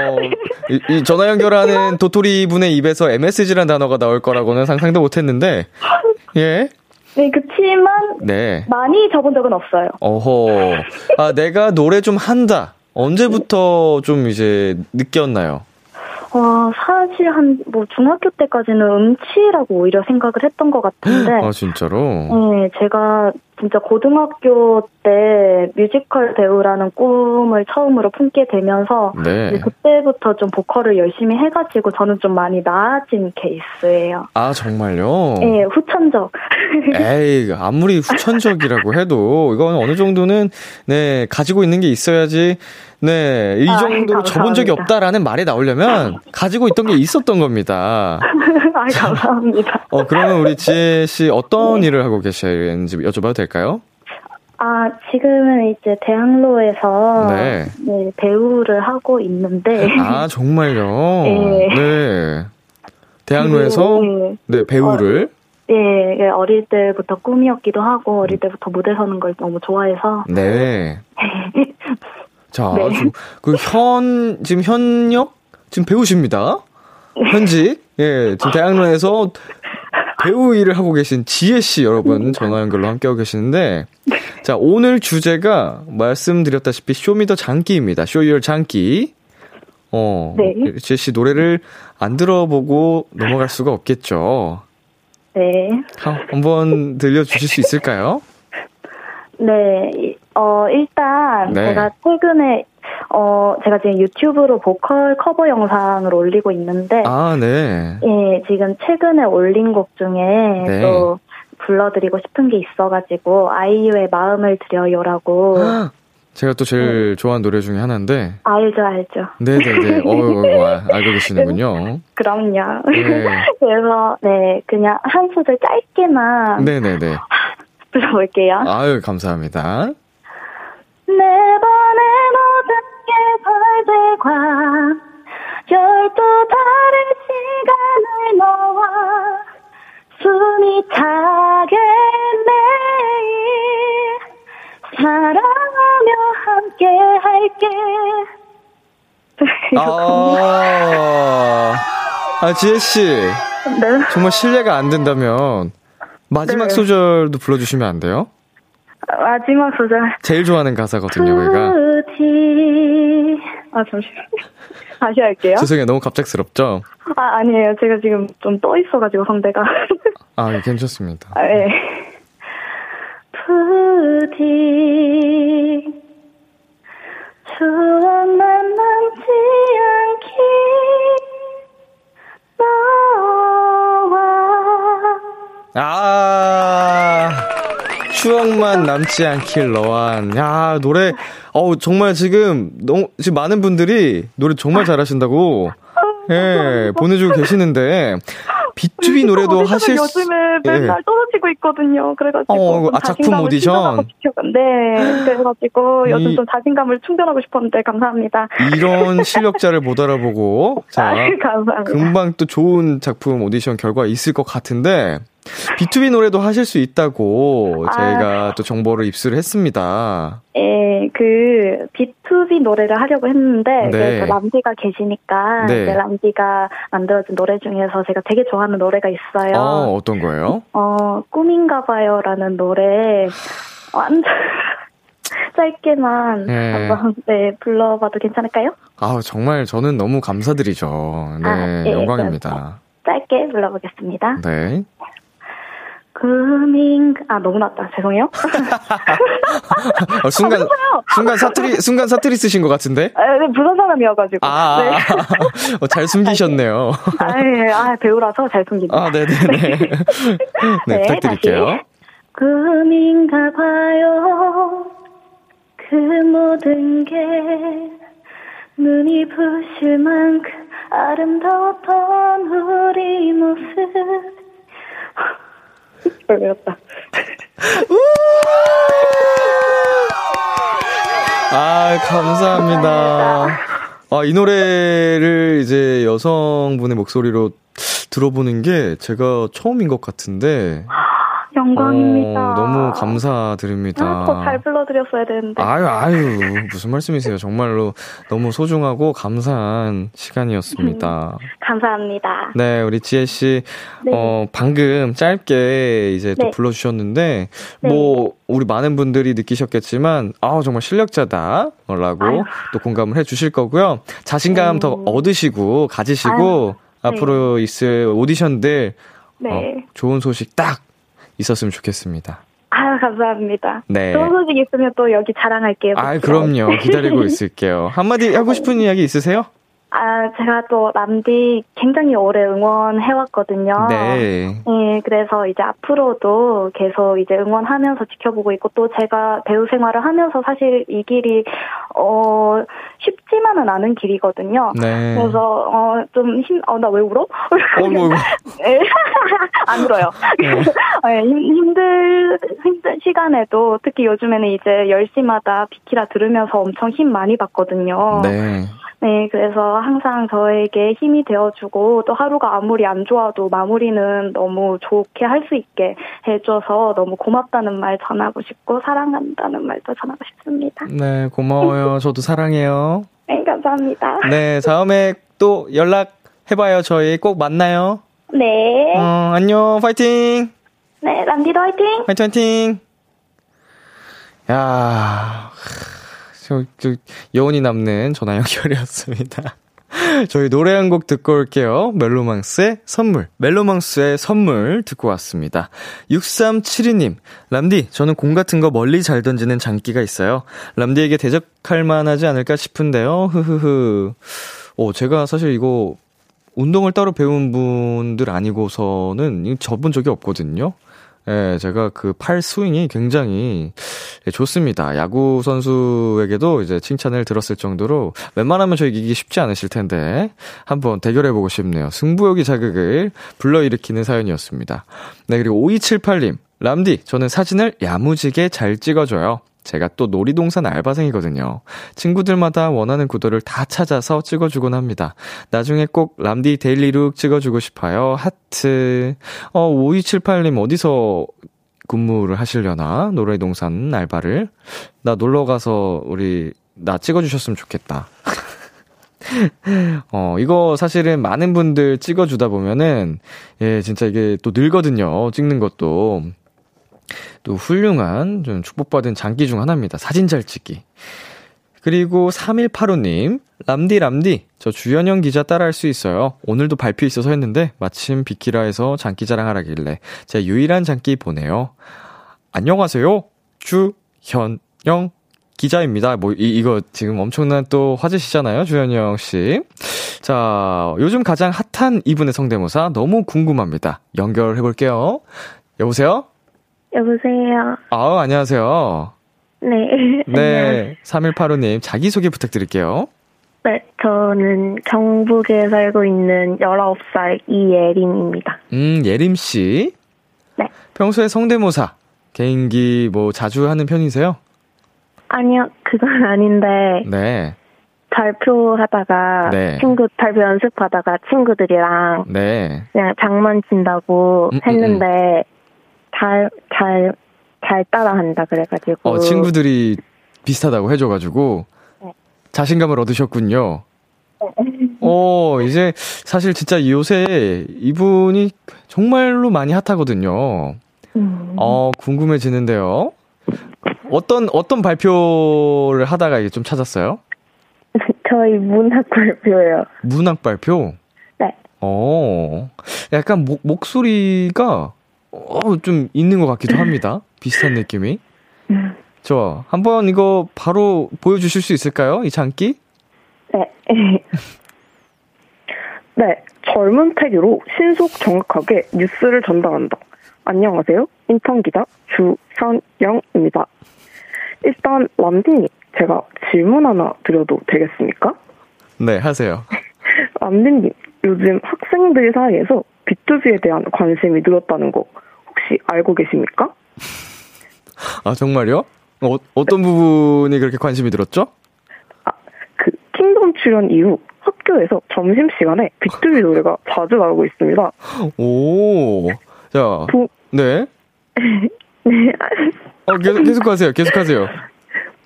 이, 이 전화 연결하는 도토리 분의 입에서 MSG란 단어가 나올 거라고는 상상도 못 했는데, 예? 네, 그치만 네. 많이 접은 적은 없어요. 어허. 아, 내가 노래 좀 한다. 언제부터 좀 이제 느꼈나요? 어, 사실 한, 뭐, 중학교 때까지는 음치라고 오히려 생각을 했던 것 같은데. 아, 진짜로? 네, 제가 진짜 고등학교 때 뮤지컬 배우라는 꿈을 처음으로 품게 되면서 네. 그때부터 좀 보컬을 열심히 해가지고 저는 좀 많이 나아진 케이스예요. 아, 정말요? 네, 후천적. 에이, 아무리 후천적이라고 해도 이건 어느 정도는 네, 가지고 있는 게 있어야지 네, 이 아, 정도로 접은 적이. 없다라는 말이 나오려면 가지고 있던 게 있었던 겁니다. 아, 감사합니다. 어, 그러면 우리 지혜 씨 어떤 일을 하고 계시는지 여쭤봐도 될까요? 아, 지금은 이제 대학로에서 네. 네, 배우를 하고 있는데. 아, 정말요? 네. 네. 대학로에서 네. 네, 배우를 예, 이게 어릴 때부터 꿈이었기도 하고 어릴 때부터 무대 서는 걸 너무 좋아해서 네. 자, 네. 지금 그현 지금 현역 지금 배우십니다. 현직 예 지금 대학로에서 배우 일을 하고 계신 지혜 씨 여러분 전화 연결로 함께하고 계시는데 자 오늘 주제가 말씀드렸다시피 Show me the 장기입니다. Show Your 장기. 어 네. 지혜 씨 노래를 안 들어보고 넘어갈 수가 없겠죠. 네. 한- 한번 들려주실 수 있을까요? 네, 이- 어, 일단 네. 제가 최근에 어, 제가 지금 유튜브로 보컬 커버 영상을 올리고 있는데 아 네. 예, 지금 최근에 올린 곡 중에 네. 또 불러드리고 싶은 게 있어가지고 아이유의 마음을 드려요라고 제가 또 제일 좋아하는 노래 중에 하나인데 알죠 알죠 네네네. 어유 와, 알고 계시는군요. 그럼요 네. 그래서 네 그냥 한 소절 짧게만 네네네. 불러볼게요 아유, 감사합니다. 날들과 열두 달의 시간을 넣어 숨이 차게 매일 사랑하며 함께 할게. 아, 아, 지혜씨. 네. 정말 실례가 안 된다면, 마지막 네. 소절도 불러주시면 안 돼요? 마지막 소절. 제일 좋아하는 가사거든요. 부디. 아, 잠시만요. 다시 할게요. 죄송해요, 너무 갑작스럽죠? 아, 아니에요. 제가 지금 좀 떠 있어가지고, 성대가. 아, 예, 괜찮습니다. 아, 예. 부디. 추억 만 남지 않기. 너와. 아, 추억만 남지 않길 너한. 야, 노래, 어우, 정말 지금, 너무, 지금 많은 분들이 노래 정말 잘하신다고, 예, 보내주고 계시는데, B2B 노래도 하실 수, 요즘에 예. 맨날 떨어지고 있거든요. 그래가지고 어, 좀 아, 작품 오디션? 네, 그래가지고 요즘 이- 좀 자신감을 충전하고 싶었는데 감사합니다. 이런 실력자를 못 알아보고, 자, 아, 감사합니다. 금방 또 좋은 작품 오디션 결과 있을 것 같은데, B2B 노래도 하실 수 있다고 아. 저희가 또 정보를 입수를 했습니다. 예, 그 B2B 노래를 하려고 했는데 네. 네. 람디가 계시니까 네. 람디가 만들어준 노래 중에서 제가 되게 좋아하는 노래가 있어요. 어, 어떤 거예요? 어, 꿈인가 봐요라는 노래 완전 짧게만 네. 한번 네 불러봐도 괜찮을까요? 아, 정말 저는 너무 감사드리죠. 네, 아, 예, 영광입니다. 짧게 불러보겠습니다. 네. 꿈인 아 너무 낮다 죄송해요. 어, 순간, 순간 사투리, 순간 사투리 쓰신 것 같은데? 아, 네, 부산 사람이어가지고. 아, 네. 어, 잘 숨기셨네요. 아, 예, 아, 배우라서 잘 숨깁니다. 아, 네네네. 네, 부탁드릴게요. 다시. 꿈인가 봐요. 그 모든 게 눈이 부실 만큼 아름다웠던 우리 모습. 별로였다. 아, 감사합니다. 아, 이 노래를 이제 여성분의 목소리로 들어보는 게 제가 처음인 것 같은데. 영광입니다. 어, 너무 감사드립니다. 아, 더잘 불러드렸어야 되는데. 아유, 아유, 무슨 말씀이세요. 정말로 너무 소중하고 감사한 시간이었습니다. 감사합니다. 네, 우리 지혜씨, 네. 어, 방금 짧게 이제 또 네. 불러주셨는데, 네. 뭐, 우리 많은 분들이 느끼셨겠지만, 아우, 정말 실력자다. 라고 아유. 또 공감을 해 주실 거고요. 자신감 네. 더 얻으시고, 가지시고, 아유, 앞으로 있을 오디션들, 네. 어, 좋은 소식 딱 있었으면 좋겠습니다. 아유, 감사합니다. 네. 좋은 소식 있으면 또 여기 자랑할게요. 아, 그럼요. 기다리고 있을게요. 한마디 하고 싶은 이야기 있으세요? 아, 제가 또 람디 굉장히 오래 응원해왔거든요. 네. 예, 그래서 이제 앞으로도 계속 이제 응원하면서 지켜보고 있고 또 제가 배우 생활을 하면서 사실 이 길이 어 쉽지만은 않은 길이거든요. 네. 그래서 어 좀 힘 어 나 왜 울어? 어이구, 어이구. 예, 안 울어요. 네. 예, 힘, 힘들 힘든 시간에도 특히 요즘에는 이제 10시마다 비키라 들으면서 엄청 힘 많이 받거든요. 네. 네, 그래서 항상 저에게 힘이 되어주고 또 하루가 아무리 안 좋아도 마무리는 너무 좋게 할 수 있게 해줘서 너무 고맙다는 말 전하고 싶고 사랑한다는 말도 전하고 싶습니다. 네, 고마워요. 저도 사랑해요. 네, 감사합니다. 네, 다음에 또 연락해봐요. 저희 꼭 만나요. 네, 어, 안녕. 파이팅! 네, 람디도 화이팅! 화이팅, 화이팅! 야 저, 저, 여운이 남는 전화 연결이었습니다. 저희 노래 한 곡 듣고 올게요. 멜로망스의 선물. 멜로망스의 선물 듣고 왔습니다. 6372님, 람디, 저는 공 같은 거 멀리 잘 던지는 장기가 있어요. 람디에게 대적할 만하지 않을까 싶은데요. 흐흐흐. 오, 제가 사실 이거 운동을 따로 배운 분들 아니고서는 접은 적이 없거든요. 예, 제가 그 팔 스윙이 굉장히 예, 좋습니다. 야구 선수에게도 이제 칭찬을 들었을 정도로 웬만하면 저 이기기 쉽지 않으실 텐데 한번 대결해 보고 싶네요. 승부욕이 자극을 불러일으키는 사연이었습니다. 네, 그리고 5278님. 람디, 저는 사진을 야무지게 잘 찍어줘요. 제가 또 놀이동산 알바생이거든요. 친구들마다 원하는 구도를 다 찾아서 찍어주곤 합니다. 나중에 꼭 람디 데일리룩 찍어주고 싶어요. 하트. 어, 5278님 어디서 근무를 하시려나? 놀이동산 알바를. 나 놀러 가서 우리, 나 찍어주셨으면 좋겠다. 어, 이거 사실은 많은 분들 찍어주다 보면은, 예, 진짜 이게 또 늘거든요. 찍는 것도. 또 훌륭한, 좀 축복받은 장기 중 하나입니다. 사진 잘 찍기. 그리고 3185님, 람디, 람디, 저 주연영 기자 따라 할 수 있어요. 오늘도 발표 있어서 했는데, 마침 비키라에서 장기 자랑하라길래, 제 유일한 장기 보내요. 안녕하세요. 주현영 기자입니다. 뭐, 이, 이거 지금 엄청난 또 화제시잖아요. 주현영 씨. 자, 요즘 가장 핫한 이분의 성대모사 너무 궁금합니다. 연결해볼게요. 여보세요? 여보세요. 아 안녕하세요. 네. 네. 3185님, 자기소개 부탁드릴게요. 네, 저는 경북에 살고 있는 19살 이예림입니다. 음, 예림씨. 네. 평소에 성대모사, 개인기 뭐 자주 하는 편이세요? 아니요, 그건 아닌데, 네. 발표하다가, 네. 친구, 발표 연습하다가 친구들이랑 네. 그냥 장난친다고 음, 음, 했는데, 잘, 잘, 잘 따라한다 그래가지고. 어, 친구들이 비슷하다고 해줘가지고, 네. 자신감을 얻으셨군요. 어, 이제, 사실 진짜 요새 이분이 정말로 많이 핫하거든요. 음, 어, 궁금해지는데요. 어떤, 어떤 발표를 하다가 이게 좀 찾았어요? 저희 문학 발표예요. 문학 발표? 네. 어, 약간 목, 목소리가, 어, 좀 있는 것 같기도 합니다. 비슷한 느낌이. 좋아. 한번 이거 바로 보여주실 수 있을까요? 이 장기? 네. 네, 젊은 패기로 신속 정확하게 뉴스를 전달한다. 안녕하세요. 인턴 기자 주현영입니다. 일단 람디님, 제가 질문 하나 드려도 되겠습니까? 네, 하세요. 람디님, 요즘 학생들 사이에서 B2B에 대한 관심이 늘었다는 거 혹시 알고 계십니까? 아, 정말요? 어, 어떤 부분이 그렇게 관심이 들었죠? 아, 그 킹덤 출연 이후 학교에서 점심시간에 B2B 노래가 자주 나오고 있습니다. 오, 자, 보, 네. 네, 어, 계속, 계속 하세요. 계속 하세요.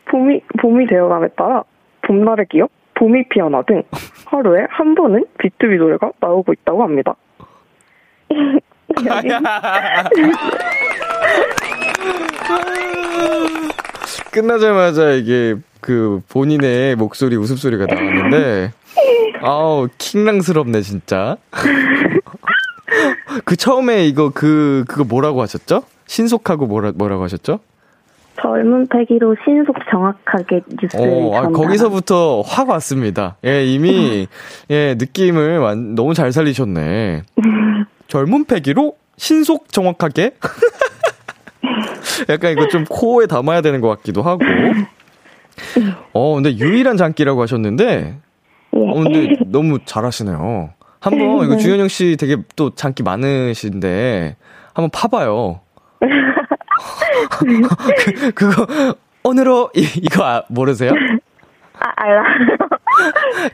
봄이, 봄이 되어감에 따라 봄날의 기억, 봄이 피어나 등 하루에 한 번은 B2B 노래가 나오고 있다고 합니다. 여기, 끝나자마자 이게 그 본인의 목소리 웃음소리가 나왔는데 아우 킹랑스럽네 진짜 그 처음에 이거 그 그거 뭐라고 하셨죠? 신속하고 뭐라 뭐라고 하셨죠? 젊은 패기로 신속 정확하게 뉴스를 어, 아, 거기서부터 확 왔습니다. 예, 이미 예, 느낌을 완, 너무 잘 살리셨네. 젊은 패기로 신속 정확하게 약간 이거 좀 코에 담아야 되는 것 같기도 하고. 어, 근데 유일한 장기라고 하셨는데, 어, 근데 너무 잘하시네요. 한번, 이거 주현영 씨 되게 또 장기 많으신데, 한번 파봐요. 그, 그거, 오늘로, 이, 이거 아, 모르세요? 아, 알아.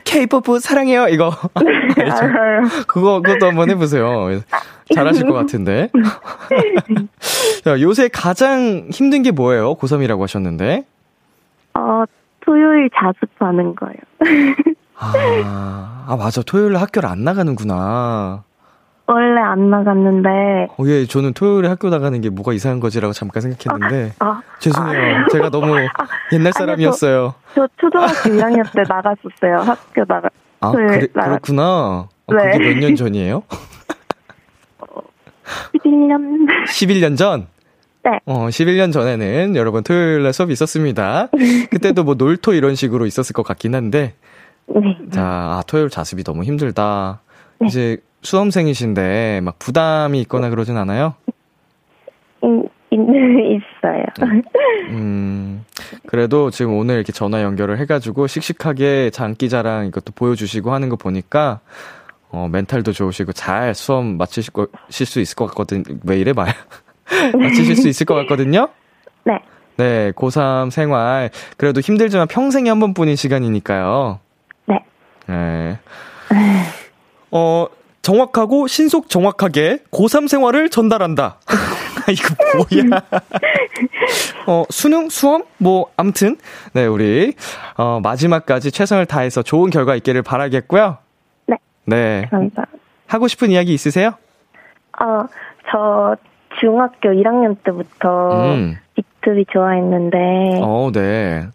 케이포프 사랑해요, 이거. 알아요. 그거, 그것도 한번 해보세요. 잘하실 것 같은데. 자, 요새 가장 힘든 게 뭐예요? 고3이라고 하셨는데. 어, 토요일 자습하는 거예요. 아, 아, 맞아. 토요일에 학교를 안 나가는구나. 원래 안 나갔는데, 어, 예, 저는 토요일에 학교 나가는 게 뭐가 이상한 거지라고 잠깐 생각했는데. 아, 죄송해요. 제가 너무 옛날 사람이었어요. 저 초등학교 1학년 때 나갔었어요. 학교 나가. 아, 토요일 그래, 나가- 그렇구나. 어, 네. 그게 몇 년 전이에요? 11년. 11년 전? 네. 어, 11년 전에는 여러분 토요일 날 수업이 있었습니다. 그때도 뭐 놀토 이런 식으로 있었을 것 같긴 한데. 네. 자, 아, 토요일 자습이 너무 힘들다. 이제 수험생이신데 막 부담이 있거나 그러진 않아요? 음, 있어요. 음, 그래도 지금 오늘 이렇게 전화 연결을 해가지고 씩씩하게 장기 자랑 이것도 보여주시고 하는 거 보니까, 어, 멘탈도 좋으시고 잘 수험 마치실 거, 실수 있을 것 같거든. 왜 이래 말? 마치실 수 있을 것 같거든요? 네. 네, 고3 생활. 그래도 힘들지만 평생에 한 번뿐인 시간이니까요. 네. 네. 어, 정확하고 신속 정확하게 고3 생활을 전달한다. 이거 뭐야? 어, 수능, 수험? 뭐, 암튼. 네, 우리, 어, 마지막까지 최선을 다해서 좋은 결과 있기를 바라겠고요. 네. 네. 감사합니다. 하고 싶은 이야기 있으세요? 어, 저 중학교 1학년 때부터 음. 비투비 좋아했는데 어, 네.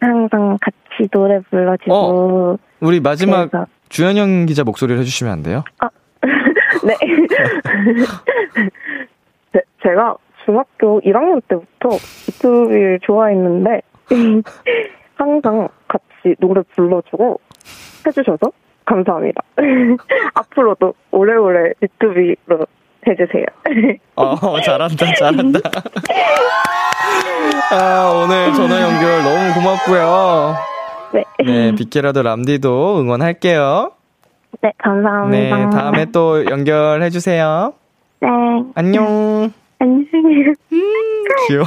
항상 같이 노래 불러주고 우리 마지막 그래서- 주현영 기자 목소리를 해주시면 안 돼요? 네. 네, 제가 중학교 1학년 때부터 비투비를 좋아했는데 항상 같이 노래 불러주고 해주셔서 감사합니다. 앞으로도 오래오래 비투비로 해주세요. 어, 잘한다, 잘한다. 아, 오늘 전화 연결 너무 고맙고요. 네. 네, 비키라도 람디도 응원할게요. 네, 감사합니다. 네, 다음에 또 연결해주세요. 네. 안녕. 안녕히 귀여워.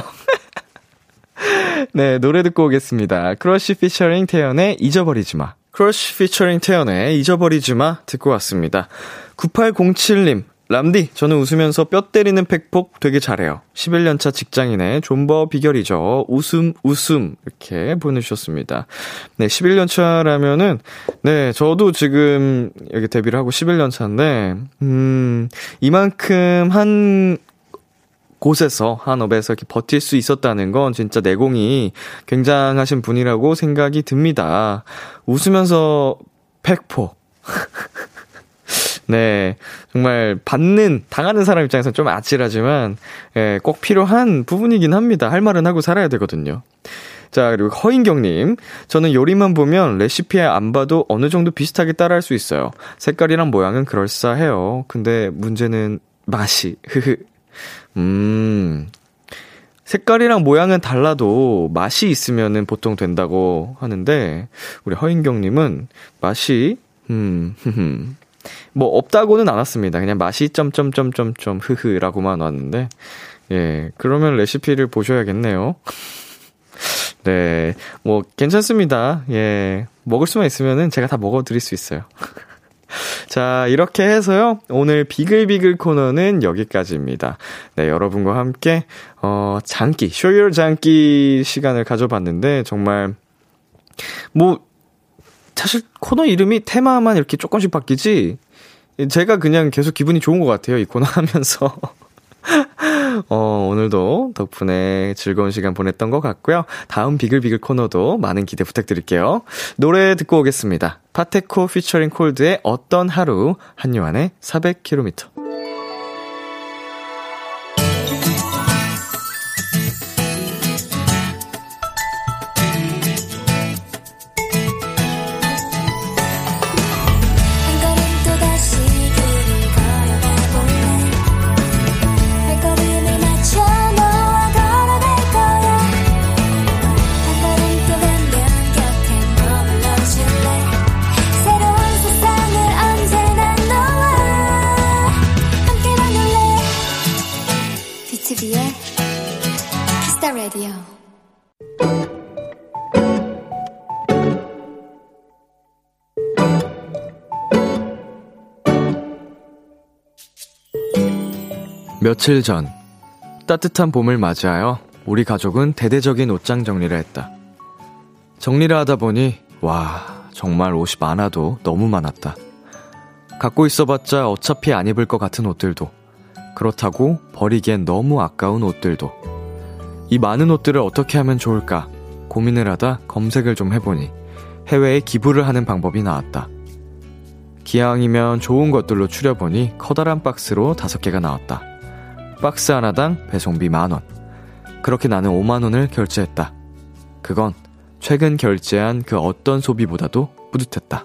네, 노래 듣고 오겠습니다. 크러쉬 피처링 태연의 잊어버리지 마. 크러쉬 피처링 태연의 잊어버리지 마 듣고 왔습니다. 9807님, 람디, 저는 웃으면서 뼈 때리는 팩폭 되게 잘해요. 11년차 직장인의 존버 비결이죠. 웃음, 웃음. 이렇게 보내주셨습니다. 네, 11년차라면은, 네, 저도 지금 여기 데뷔를 하고 11년차인데, 음, 이만큼 한 곳에서 한 업에서 이렇게 버틸 수 있었다는 건 진짜 내공이 굉장하신 분이라고 생각이 듭니다. 웃으면서 팩포. 네. 정말 받는, 당하는 사람 입장에서는 좀 아찔하지만, 예, 꼭 필요한 부분이긴 합니다. 할 말은 하고 살아야 되거든요. 자, 그리고 허인경님. 저는 요리만 보면 레시피에 안 봐도 어느 정도 비슷하게 따라할 수 있어요. 색깔이랑 모양은 그럴싸해요. 근데 문제는 맛이. 흐흐. 음. 색깔이랑 모양은 달라도 맛이 있으면은 보통 된다고 하는데, 우리 허인경님은 맛이, 음. 뭐, 없다고는 않았습니다. 그냥 맛이 점점점점점 흐흐라고만 왔는데, 예, 그러면 레시피를 보셔야겠네요. 네, 뭐, 괜찮습니다. 예, 먹을 수만 있으면은 제가 다 먹어드릴 수 있어요. 자, 이렇게 해서요. 오늘 비글비글 코너는 여기까지입니다. 네, 여러분과 함께, 어, 장기, 쇼요 장기 시간을 가져봤는데, 정말, 뭐, 사실 코너 이름이 테마만 이렇게 조금씩 바뀌지, 제가 그냥 계속 기분이 좋은 것 같아요. 이 코너 하면서. 어, 오늘도 덕분에 즐거운 시간 보냈던 것 같고요. 다음 비글비글 코너도 많은 기대 부탁드릴게요. 노래 듣고 오겠습니다. 파테코 피처링 콜드의 어떤 하루, 한요한의 400km. 며칠 전 따뜻한 봄을 맞이하여 우리 가족은 대대적인 옷장 정리를 했다. 정리를 하다 보니 와 정말 옷이 많아도 너무 많았다. 갖고 있어봤자 어차피 안 입을 것 같은 옷들도 그렇다고 버리기엔 너무 아까운 옷들도 이 많은 옷들을 어떻게 하면 좋을까 고민을 하다 검색을 좀 해보니 해외에 기부를 하는 방법이 나왔다. 기왕이면 좋은 것들로 추려보니 커다란 박스로 다섯 개가 나왔다. 박스 하나당 배송비 만 원. 그렇게 나는 5만 원을 결제했다. 그건 최근 결제한 그 어떤 소비보다도 뿌듯했다.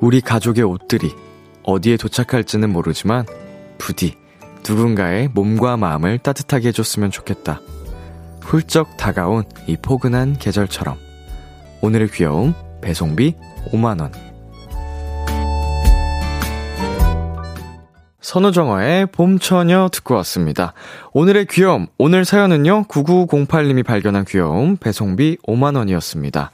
우리 가족의 옷들이 어디에 도착할지는 모르지만 부디 누군가의 몸과 마음을 따뜻하게 해줬으면 좋겠다. 훌쩍 다가온 이 포근한 계절처럼 오늘의 귀여움 배송비 5만원 선우정화의 봄처녀 듣고 왔습니다. 오늘의 귀여움, 오늘 사연은요, 9908님이 발견한 귀여움, 배송비 5만원이었습니다.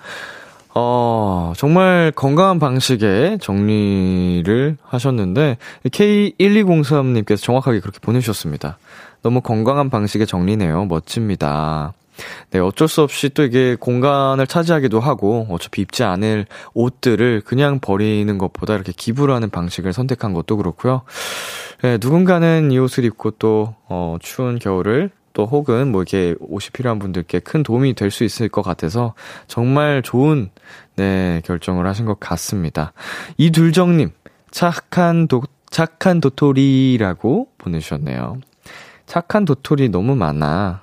어, 정말 건강한 방식의 정리를 하셨는데, K1203님께서 정확하게 그렇게 보내주셨습니다. 너무 건강한 방식의 정리네요. 멋집니다. 네, 어쩔 수 없이 또 이게 공간을 차지하기도 하고, 어차피 입지 않을 옷들을 그냥 버리는 것보다 이렇게 기부를 하는 방식을 선택한 것도 그렇고요. 네, 누군가는 이 옷을 입고 또, 어, 추운 겨울을 또 혹은 뭐 이렇게 옷이 필요한 분들께 큰 도움이 될 수 있을 것 같아서 정말 좋은, 네, 결정을 하신 것 같습니다. 이둘정님, 착한 도, 착한 도토리라고 보내주셨네요. 착한 도토리 너무 많아.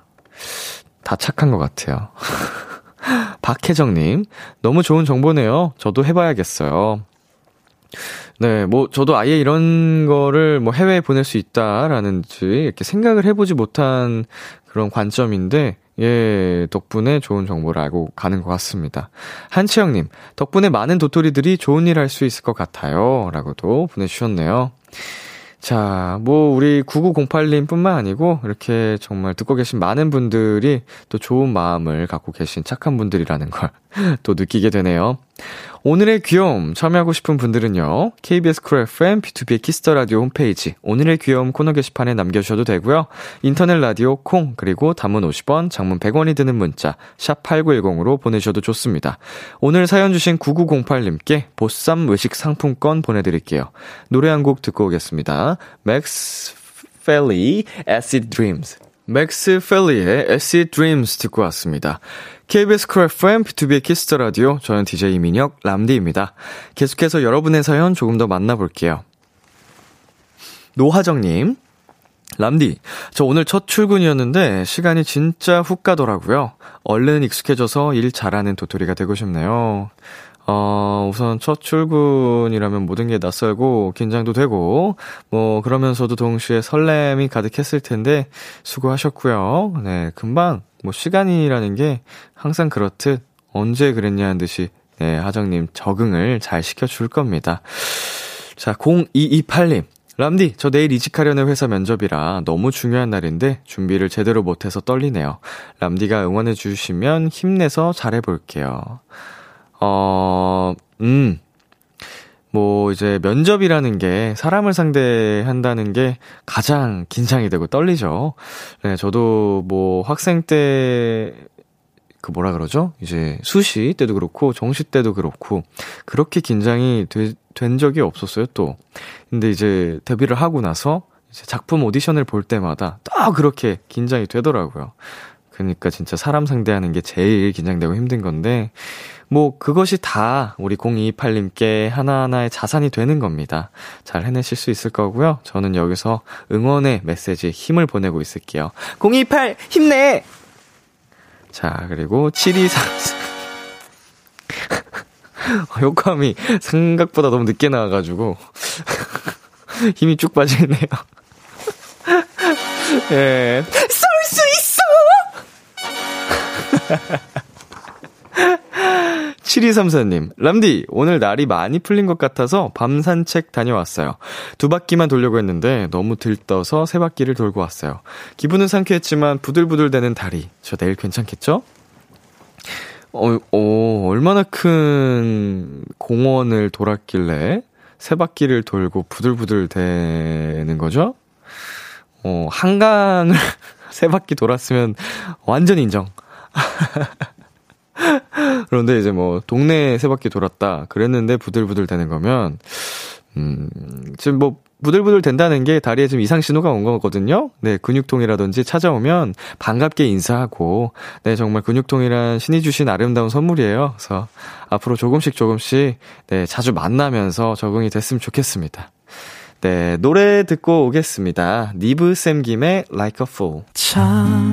다 착한 것 같아요. 박혜정님, 너무 좋은 정보네요. 저도 해봐야겠어요. 네, 뭐, 저도 아예 이런 거를 뭐 해외에 보낼 수 있다라는지 이렇게 생각을 해보지 못한 그런 관점인데, 예, 덕분에 좋은 정보를 알고 가는 것 같습니다. 한치영님, 덕분에 많은 도토리들이 좋은 일 할 수 있을 것 같아요. 라고도 보내주셨네요. 자, 뭐, 우리 9908님 뿐만 아니고, 이렇게 정말 듣고 계신 많은 분들이 또 좋은 마음을 갖고 계신 착한 분들이라는 걸 또 느끼게 되네요. 오늘의 귀여움 참여하고 싶은 분들은요. KBS 쿨 FM 비투비 키스 더 라디오 홈페이지 오늘의 귀여움 코너 게시판에 남겨 주셔도 되고요. 인터넷 라디오 콩 그리고 단문 50원, 장문 100원이 드는 문자 샵 #8910으로 보내주셔도 좋습니다. 오늘 사연 주신 9908님께 보쌈 외식 상품권 보내 드릴게요. 노래 한 곡 듣고 오겠습니다. 맥스 펠리 Acid Dreams. 맥스 펠리의 Acid Dreams 듣고 왔습니다. KBS 쿨 FM, B2B의 키스터 라디오. 저는 DJ 민혁, 람디입니다. 계속해서 여러분의 사연 조금 더 만나볼게요. 노하정님. 람디, 저 오늘 첫 출근이었는데 시간이 진짜 훅 가더라고요. 얼른 익숙해져서 일 잘하는 도토리가 되고 싶네요. 어, 우선 첫 출근이라면 모든 게 낯설고 긴장도 되고 뭐 그러면서도 동시에 설렘이 가득했을 텐데 수고하셨고요. 네, 금방 뭐 시간이라는 게 항상 그렇듯 언제 그랬냐는 듯이 네, 하정님 적응을 잘 시켜줄 겁니다. 자, 0228님. 람디, 저 내일 이직하려는 회사 면접이라 너무 중요한 날인데 준비를 제대로 못해서 떨리네요. 람디가 응원해 주시면 힘내서 잘해볼게요. 어, 음. 뭐, 이제 면접이라는 게 사람을 상대한다는 게 가장 긴장이 되고 떨리죠. 네, 저도 뭐 학생 때, 그 뭐라 그러죠? 이제 수시 때도 그렇고 정시 때도 그렇고 그렇게 긴장이 되, 된 적이 없었어요, 또. 근데 이제 데뷔를 하고 나서 이제 작품 오디션을 볼 때마다 또 그렇게 긴장이 되더라고요. 그러니까 진짜 사람 상대하는 게 제일 긴장되고 힘든 건데 뭐, 그것이 다 우리 0228님께 하나하나의 자산이 되는 겁니다. 잘 해내실 수 있을 거고요. 저는 여기서 응원의 메시지 힘을 보내고 있을게요. 028, 힘내! 자, 그리고 723. 효과음이 생각보다 너무 늦게 나와가지고, 힘이 쭉 빠지네요. 예. 쏠수 있어! 7234님, 람디, 오늘 날이 많이 풀린 것 같아서 밤 산책 다녀왔어요. 두 바퀴만 돌려고 했는데 너무 들떠서 세 바퀴를 돌고 왔어요. 기분은 상쾌했지만 부들부들 되는 다리. 저 내일 괜찮겠죠? 어, 어, 얼마나 큰 공원을 돌았길래 세 바퀴를 돌고 부들부들 되는 거죠? 어, 한강을 세 바퀴 돌았으면 완전 인정. 그런데 이제 뭐 동네 세 바퀴 돌았다 그랬는데 부들부들 되는 거면 음 지금 뭐 부들부들 된다는 게 다리에 좀 이상 신호가 온 거거든요. 네, 근육통이라든지 찾아오면 반갑게 인사하고, 네, 정말 근육통이란 신이 주신 아름다운 선물이에요. 그래서 앞으로 조금씩 조금씩, 네, 자주 만나면서 적응이 됐으면 좋겠습니다. 네, 노래 듣고 오겠습니다. 니브 쌤 김의 Like a Fool. 참,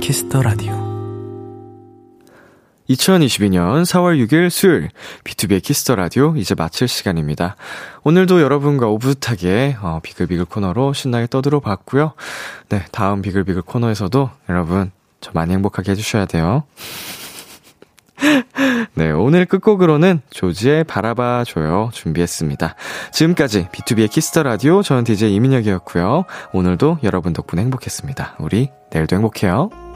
Kiss the Radio 2022년 4월 6일 수요일 B2B의 키스터 라디오 이제 마칠 시간입니다. 오늘도 여러분과 오붓하게 어, 비글비글 코너로 신나게 떠들어 봤고요. 네, 다음 비글비글 코너에서도 여러분 저 많이 행복하게 해주셔야 돼요. 네, 오늘 끝곡으로는 조지의 바라봐 줘요 준비했습니다. 지금까지 B2B의 키스터 라디오 저는 DJ 이민혁이었고요. 오늘도 여러분 덕분에 행복했습니다. 우리 내일도 행복해요.